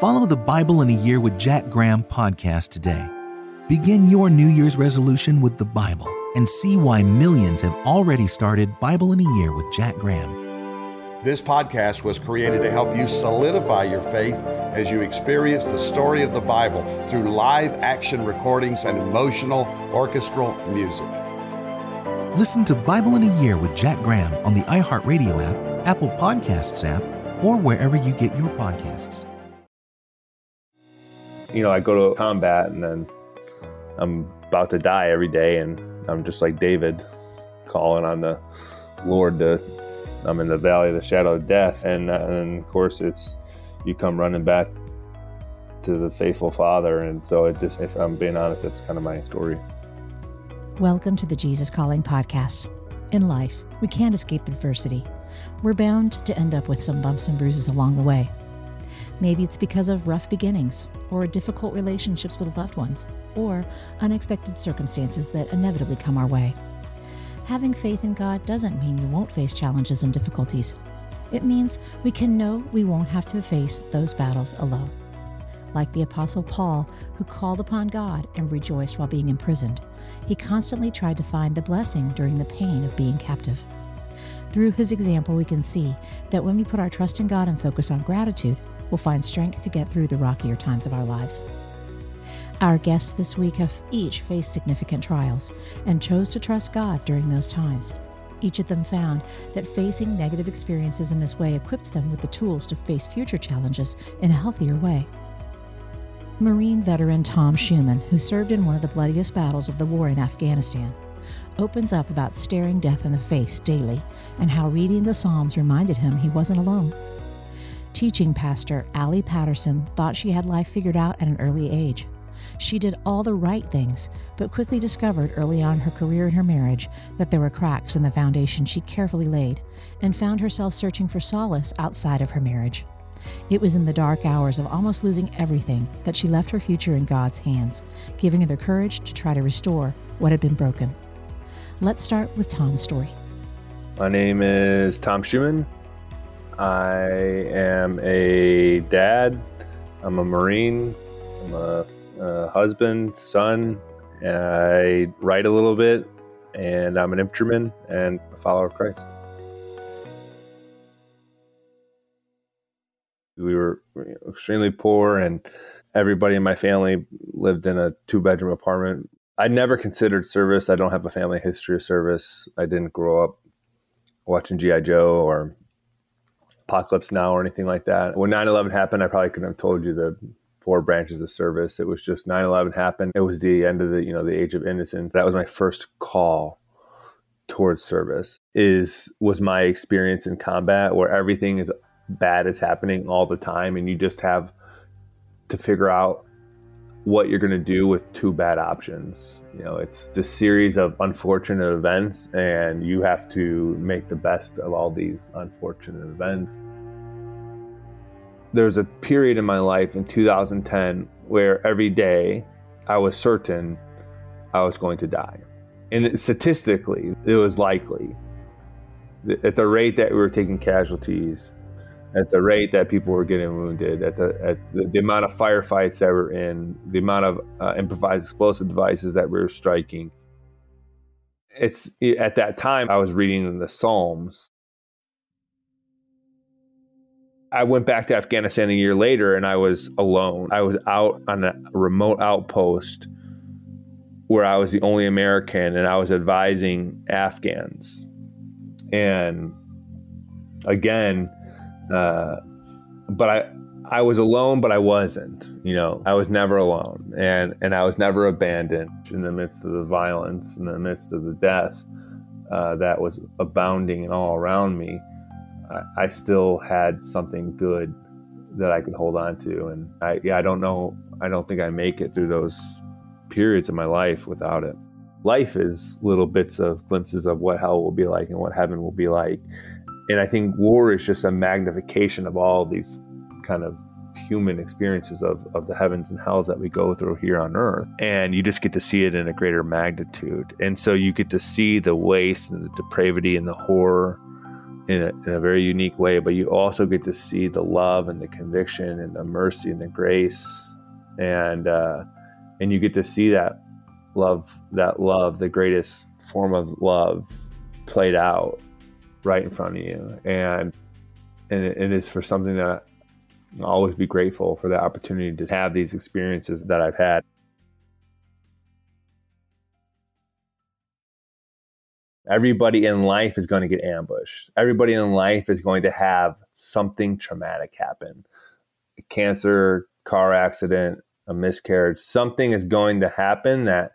Follow the Bible in a Year with Jack Graham podcast today. Begin your New Year's resolution with the Bible and see why millions have already started Bible in a Year with Jack Graham. This podcast was created to help you solidify your faith as you experience the story of the Bible through live action recordings and emotional orchestral music. Listen to Bible in a Year with Jack Graham on the iHeartRadio app, Apple Podcasts app, or wherever you get your podcasts. You know, I go to combat and then I'm about to die every day, and I'm just like David, calling on the Lord to. I'm in the valley of the shadow of death, and, uh, and of course, it's you come running back to the faithful Father, and so it just, if I'm being honest, that's kind of my story. Welcome to the Jesus Calling podcast. In life, we can't escape adversity. We're bound to end up with some bumps and bruises along the way. Maybe it's because of rough beginnings, or difficult relationships with loved ones, or unexpected circumstances that inevitably come our way. Having faith in God doesn't mean you won't face challenges and difficulties. It means we can know we won't have to face those battles alone. Like the Apostle Paul, who called upon God and rejoiced while being imprisoned, he constantly tried to find the blessing during the pain of being captive. Through his example, we can see that when we put our trust in God and focus on gratitude, we'll find strength to get through the rockier times of our lives. Our guests this week have each faced significant trials and chose to trust God during those times. Each of them found that facing negative experiences in this way equips them with the tools to face future challenges in a healthier way. Marine veteran Tom Schueman, who served in one of the bloodiest battles of the war in Afghanistan, opens up about staring death in the face daily and how reading the Psalms reminded him he wasn't alone. Teaching pastor Allie Patterson thought she had life figured out at an early age. She did all the right things, but quickly discovered early on her career and her marriage that there were cracks in the foundation she carefully laid, and found herself searching for solace outside of her marriage. It was in the dark hours of almost losing everything that she left her future in God's hands, giving her the courage to try to restore what had been broken. Let's start with Tom's story. My name is Tom Schueman. I am a dad. I'm a Marine. I'm a uh, husband, son. I write a little bit, and I'm an infantryman and a follower of Christ. We were extremely poor, and everybody in my family lived in a two bedroom apartment. I never considered service. I don't have a family history of service. I didn't grow up watching G.I. Joe or Apocalypse Now or anything like that. When 9 11 happened, I probably couldn't have told you the four branches of service. It was just 9/11 happened. It was the end of the, you know, the age of innocence. That was my first call towards service. Is was my experience in combat where everything is bad is happening all the time and you just have to figure out what you're going to do with two bad options. You know, it's the series of unfortunate events and you have to make the best of all these unfortunate events there was a period in my life in 2010 where every day I was certain I was going to die. And statistically, it was likely. At the rate that we were taking casualties, at the rate that people were getting wounded, at the, at the, the amount of firefights that we're in, the amount of uh, improvised explosive devices that we were striking. It's at that time I was reading the Psalms I went back to Afghanistan a year later and I was alone. I was out on a remote outpost where I was the only American and I was advising Afghans. And again, uh, but I, I was alone, but I wasn't. You know, I was never alone, and and I was never abandoned in the midst of the violence, in the midst of the death uh, that was abounding and all around me. I, I still had something good that I could hold on to. And I, yeah, I don't know. I don't think I make it through those periods of my life without it. Life is little bits of glimpses of what hell will be like and what heaven will be like. And I think war is just a magnification of all these kind of human experiences of, of the heavens and hells that we go through here on earth. And you just get to see it in a greater magnitude. And so you get to see the waste and the depravity and the horror in a, in a very unique way, but you also get to see the love and the conviction and the mercy and the grace, and uh, and you get to see that love, that love, the greatest form of love, played out right in front of you, and and it, it is for something that I'll always be grateful for the opportunity to have these experiences that I've had. Everybody in life is going to get ambushed. Everybody in life is going to have something traumatic happen. Cancer, car accident, a miscarriage, something is going to happen that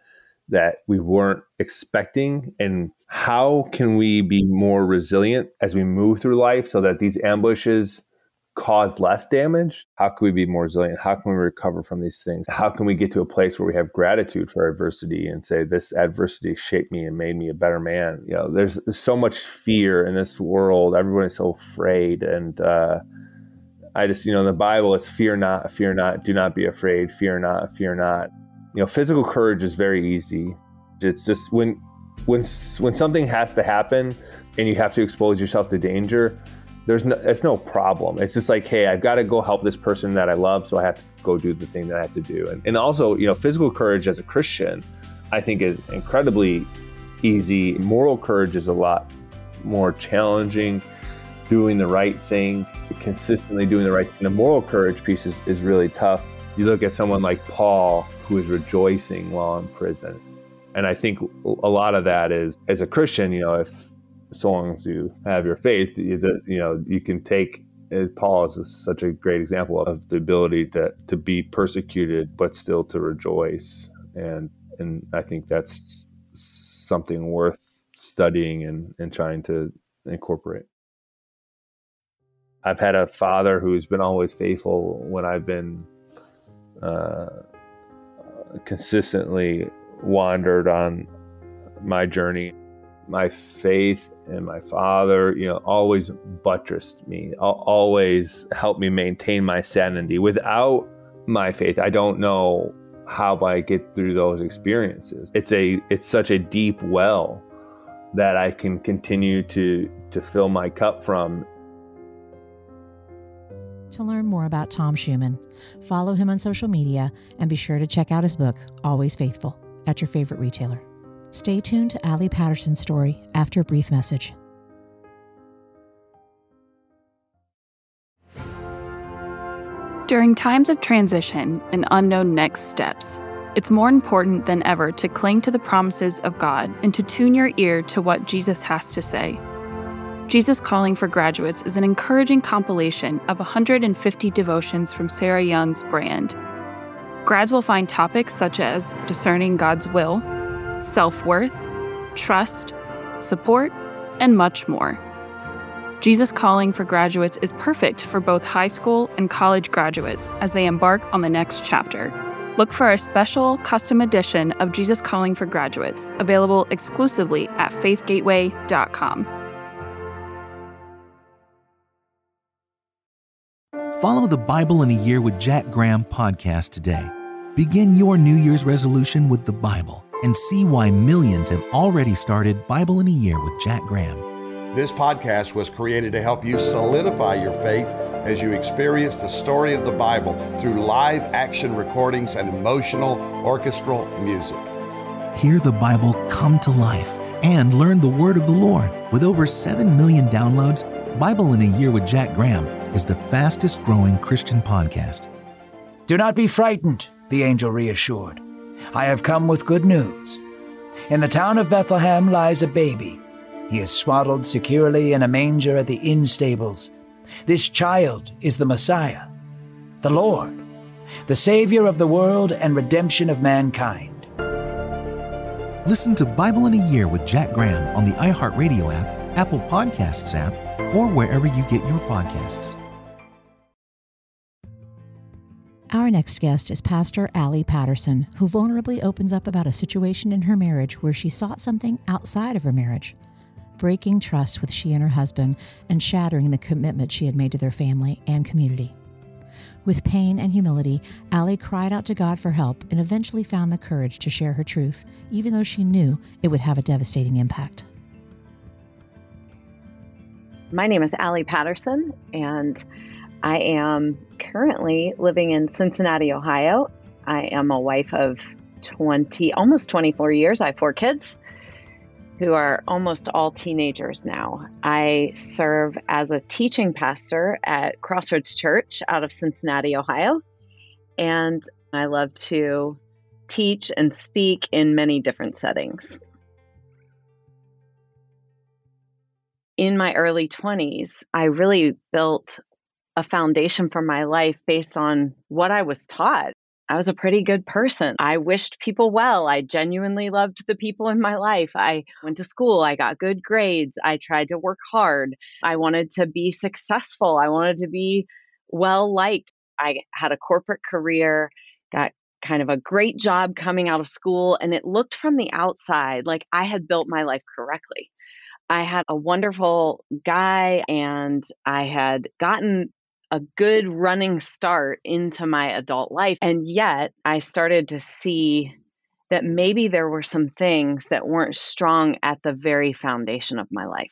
that we weren't expecting and how can we be more resilient as we move through life so that these ambushes cause less damage? How can we be more resilient? How can we recover from these things? How can we get to a place where we have gratitude for adversity and say this adversity shaped me and made me a better man? You know, there's, there's so much fear in this world. Everybody's so afraid, and uh, I just, you know, in the Bible, it's fear not, fear not, do not be afraid, fear not, fear not. You know, physical courage is very easy. It's just when when when something has to happen and you have to expose yourself to danger there's no it's no problem. It's just like hey i've got to go help this person that i love so i have to go do the thing that i have to do. And, and also you know physical courage as a christian i think is incredibly easy. Moral courage is a lot more challenging. Doing the right thing consistently doing the right thing. The moral courage piece is, is really tough you look at someone like paul who is rejoicing while in prison and i think a lot of that is as a christian you know if so long as you have your faith, you, you know, you can take uh, Paul is such a great example of the ability to, to be persecuted, but still to rejoice. And, and I think that's something worth studying and, and trying to incorporate. I've had a father who's been always faithful when I've been uh, consistently wandered on my journey my faith and my father, you know, always buttressed me, always helped me maintain my sanity. Without my faith, I don't know how I get through those experiences. It's a it's such a deep well that I can continue to to fill my cup from. To learn more about Tom Schueman, follow him on social media and be sure to check out his book, Always Faithful, at your favorite retailer. Stay tuned to Allie Patterson's story after a brief message. During times of transition and unknown next steps, it's more important than ever to cling to the promises of God and to tune your ear to what Jesus has to say. Jesus Calling for Graduates is an encouraging compilation of 150 devotions from Sarah Young's brand. Grads will find topics such as discerning God's will, self worth, trust, support, and much more. Jesus Calling for Graduates is perfect for both high school and college graduates as they embark on the next chapter. Look for a special custom edition of Jesus Calling for Graduates, available exclusively at faithgateway.com. Follow the Bible in a Year with Jack Graham podcast today. Begin your New Year's resolution with the Bible and see why millions have already started Bible in a Year with Jack Graham. This podcast was created to help you solidify your faith as you experience the story of the Bible through live action recordings and emotional orchestral music. Hear the Bible come to life and learn the Word of the Lord. With over 7 million downloads, Bible in a Year with Jack Graham is the fastest growing Christian podcast. Do not be frightened, the angel reassured. I have come with good news. In the town of Bethlehem lies a baby. He is swaddled securely in a manger at the inn stables. This child is the Messiah, the Lord, the Savior of the world and redemption of mankind. Listen to Bible in a Year with Jack Graham on the iHeartRadio app, Apple Podcasts app, or wherever you get your podcasts. Our next guest is Pastor Allie Patterson, who vulnerably opens up about a situation in her marriage where she sought something outside of her marriage, breaking trust with she and her husband and shattering the commitment she had made to their family and community. With pain and humility, Allie cried out to God for help and eventually found the courage to share her truth, even though she knew it would have a devastating impact. My name is Allie Patterson, and I am currently living in Cincinnati, Ohio. I am a wife of 20, almost 24 years. I have four kids who are almost all teenagers now. I serve as a teaching pastor at Crossroads Church out of Cincinnati, Ohio. And I love to teach and speak in many different settings. in my early 20s, I really built a foundation for my life based on what I was taught. I was a pretty good person. I wished people well. I genuinely loved the people in my life. I went to school. I got good grades. I tried to work hard. I wanted to be successful. I wanted to be well liked. I had a corporate career, got kind of a great job coming out of school, and it looked from the outside like I had built my life correctly. I had a wonderful guy and I had gotten a good running start into my adult life. And yet I started to see that maybe there were some things that weren't strong at the very foundation of my life.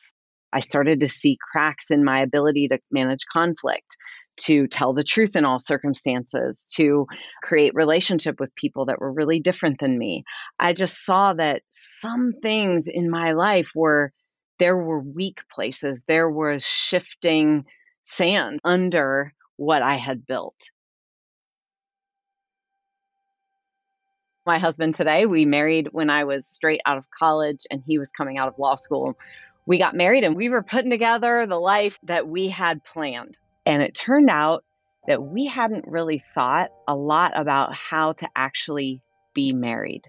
I started to see cracks in my ability to manage conflict, to tell the truth in all circumstances, to create relationship with people that were really different than me. I just saw that some things in my life were there were weak places, there was shifting sand under what I had built. My husband today, we married when I was straight out of college and he was coming out of law school. We got married and we were putting together the life that we had planned. And it turned out that we hadn't really thought a lot about how to actually be married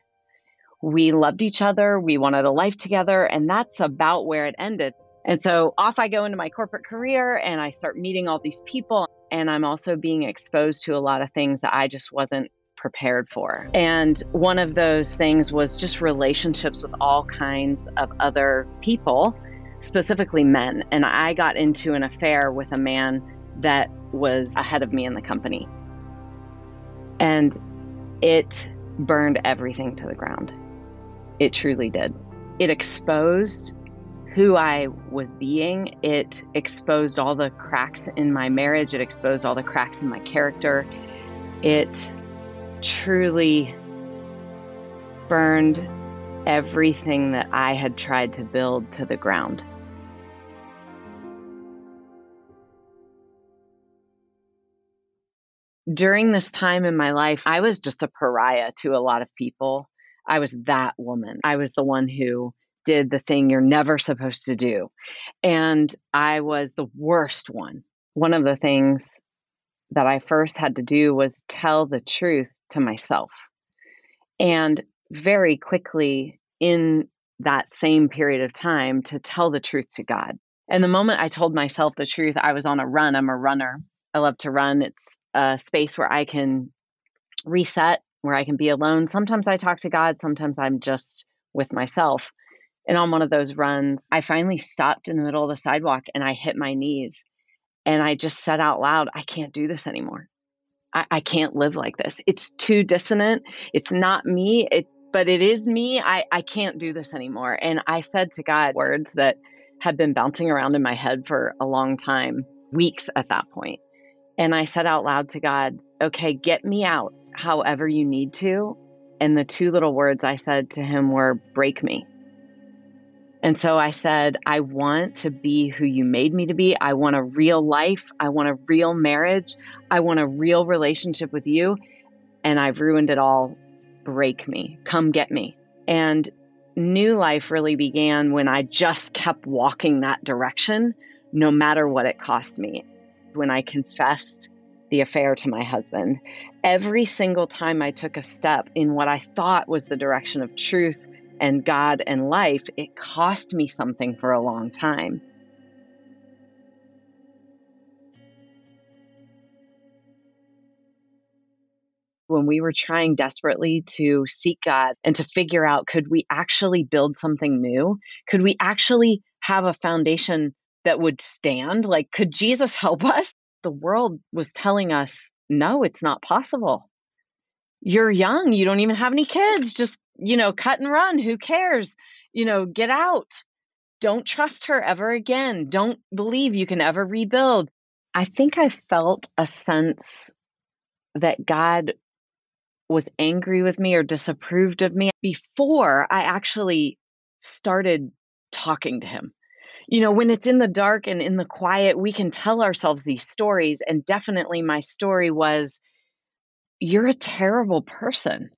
we loved each other, we wanted a life together, and that's about where it ended. And so off I go into my corporate career and I start meeting all these people. And I'm also being exposed to a lot of things that I just wasn't prepared for. And one of those things was just relationships with all kinds of other people, specifically men. And I got into an affair with a man that was ahead of me in the company. And it burned everything to the ground. It truly did. It exposed who I was being. It exposed all the cracks in my marriage. It exposed all the cracks in my character. It truly burned everything that I had tried to build to the ground. During this time in my life, I was just a pariah to a lot of people. I was that woman. I was the one who did the thing you're never supposed to do. And I was the worst one. One of the things that I first had to do was tell the truth to myself. And very quickly in that same period of time to tell the truth to God. And the moment I told myself the truth, I was on a run. I'm a runner. I love to run. It's a space where I can reset where I can be alone. Sometimes I talk to God, sometimes I'm just with myself. And on one of those runs, I finally stopped in the middle of the sidewalk and I hit my knees. And I just said out loud, I can't do this anymore. I, I can't live like this. It's too dissonant. It's not me, it, but it is me. I, I can't do this anymore. And I said to God words that had been bouncing around in my head for a long time, weeks at that point. And I said out loud to God, okay, get me out however you need to. And the two little words I said to him were, break me. And so I said, I want to be who you made me to be. I want a real life. I want a real marriage. I want a real relationship with you. And I've ruined it all. Break me. Come get me. And new life really began when I just kept walking that direction, no matter what it cost me. When I confessed the affair to my husband. Every single time I took a step in what I thought was the direction of truth and God and life, it cost me something for a long time. when we were trying desperately to seek God and to figure out could we actually build something new? Could we actually have a foundation that would stand? Like, could Jesus help us? the world was telling us, no, it's not possible. You're young. You don't even have any kids. Just, you know, cut and run. Who cares? You know, get out. Don't trust her ever again. Don't believe you can ever rebuild. I think I felt a sense that God was angry with me or disapproved of me before I actually started talking to him. You know, when it's in the dark and in the quiet, we can tell ourselves these stories. And definitely my story was, You're a terrible person.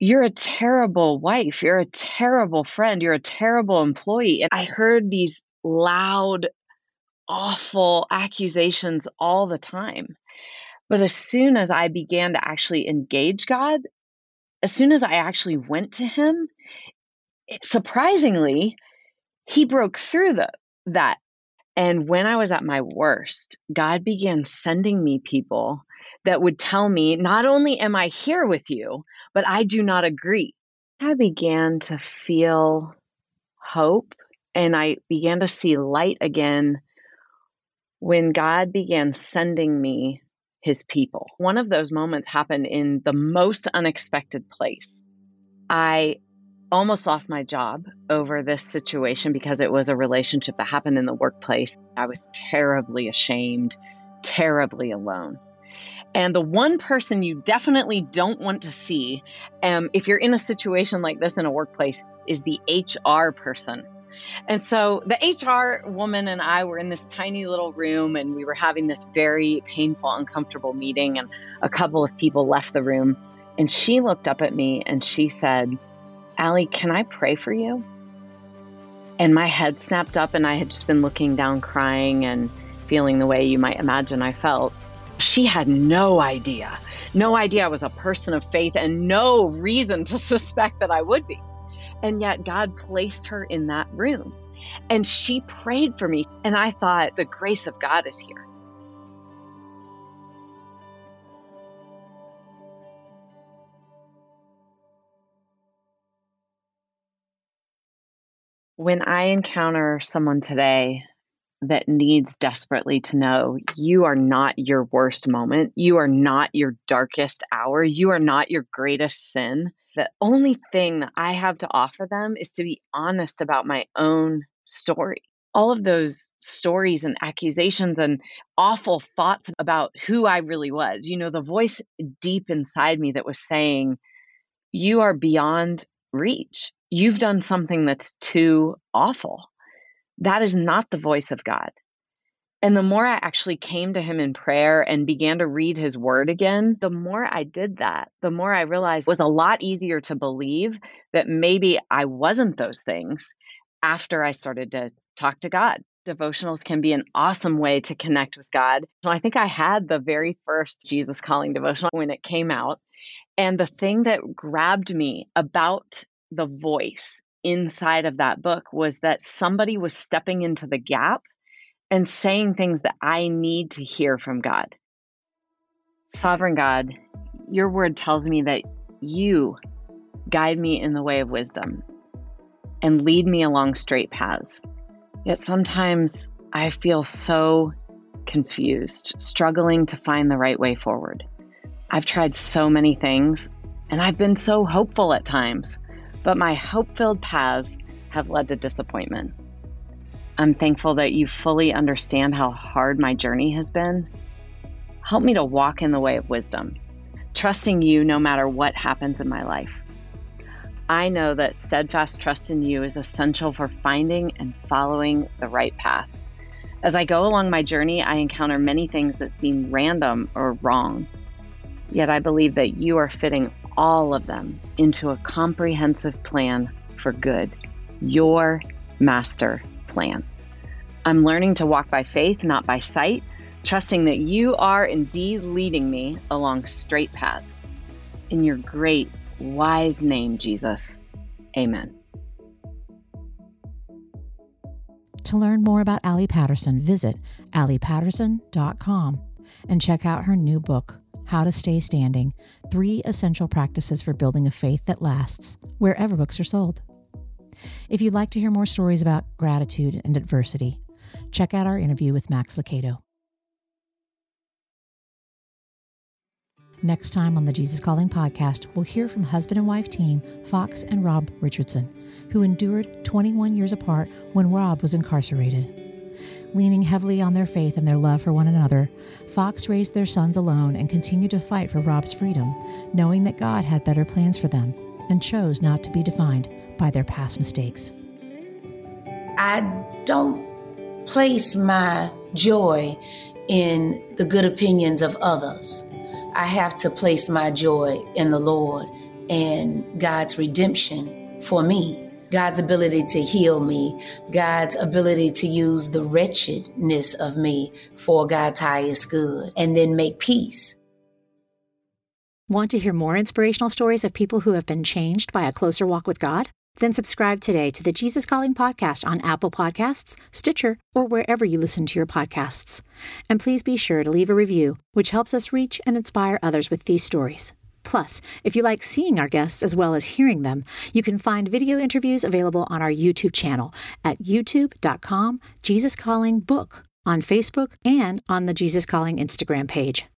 You're a terrible wife. You're a terrible friend. You're a terrible employee. And I heard these loud, awful accusations all the time. But as soon as I began to actually engage God, as soon as I actually went to Him, it, surprisingly, He broke through the, that. And when I was at my worst, God began sending me people that would tell me, not only am I here with you, but I do not agree. I began to feel hope and I began to see light again when God began sending me his people. One of those moments happened in the most unexpected place. I almost lost my job over this situation because it was a relationship that happened in the workplace. I was terribly ashamed, terribly alone. And the one person you definitely don't want to see, um, if you're in a situation like this in a workplace, is the HR person. And so the HR woman and I were in this tiny little room and we were having this very painful, uncomfortable meeting. And a couple of people left the room. And she looked up at me and she said, Allie, can I pray for you? And my head snapped up and I had just been looking down, crying and feeling the way you might imagine I felt. She had no idea, no idea I was a person of faith and no reason to suspect that I would be. And yet God placed her in that room. And she prayed for me. And I thought, the grace of God is here. When I encounter someone today that needs desperately to know you are not your worst moment, you are not your darkest hour, you are not your greatest sin, the only thing that I have to offer them is to be honest about my own story. All of those stories and accusations and awful thoughts about who I really was, you know, the voice deep inside me that was saying, You are beyond reach. You've done something that's too awful. That is not the voice of God. And the more I actually came to him in prayer and began to read his word again, the more I did that, the more I realized it was a lot easier to believe that maybe I wasn't those things after I started to talk to God. Devotionals can be an awesome way to connect with God. So I think I had the very first Jesus Calling devotional when it came out. And the thing that grabbed me about the voice inside of that book was that somebody was stepping into the gap and saying things that I need to hear from God. Sovereign God, your word tells me that you guide me in the way of wisdom and lead me along straight paths. Yet sometimes I feel so confused, struggling to find the right way forward. I've tried so many things and I've been so hopeful at times, but my hope filled paths have led to disappointment. I'm thankful that you fully understand how hard my journey has been. Help me to walk in the way of wisdom, trusting you no matter what happens in my life. I know that steadfast trust in you is essential for finding and following the right path. As I go along my journey, I encounter many things that seem random or wrong. Yet I believe that you are fitting all of them into a comprehensive plan for good, your master plan. I'm learning to walk by faith, not by sight, trusting that you are indeed leading me along straight paths. In your great, wise name, Jesus. Amen. To learn more about Allie Patterson, visit alliepatterson.com and check out her new book, How to Stay Standing Three Essential Practices for Building a Faith That Lasts, wherever books are sold. If you'd like to hear more stories about gratitude and adversity, check out our interview with Max Lucado. Next time on the Jesus Calling podcast, we'll hear from husband and wife team Fox and Rob Richardson, who endured 21 years apart when Rob was incarcerated. Leaning heavily on their faith and their love for one another, Fox raised their sons alone and continued to fight for Rob's freedom, knowing that God had better plans for them and chose not to be defined by their past mistakes. I don't place my joy in the good opinions of others. I have to place my joy in the Lord and God's redemption for me. God's ability to heal me, God's ability to use the wretchedness of me for God's highest good, and then make peace. Want to hear more inspirational stories of people who have been changed by a closer walk with God? Then subscribe today to the Jesus Calling podcast on Apple Podcasts, Stitcher, or wherever you listen to your podcasts. And please be sure to leave a review, which helps us reach and inspire others with these stories. Plus, if you like seeing our guests as well as hearing them, you can find video interviews available on our YouTube channel at youtube.com Jesus Calling Book on Facebook and on the Jesus Calling Instagram page.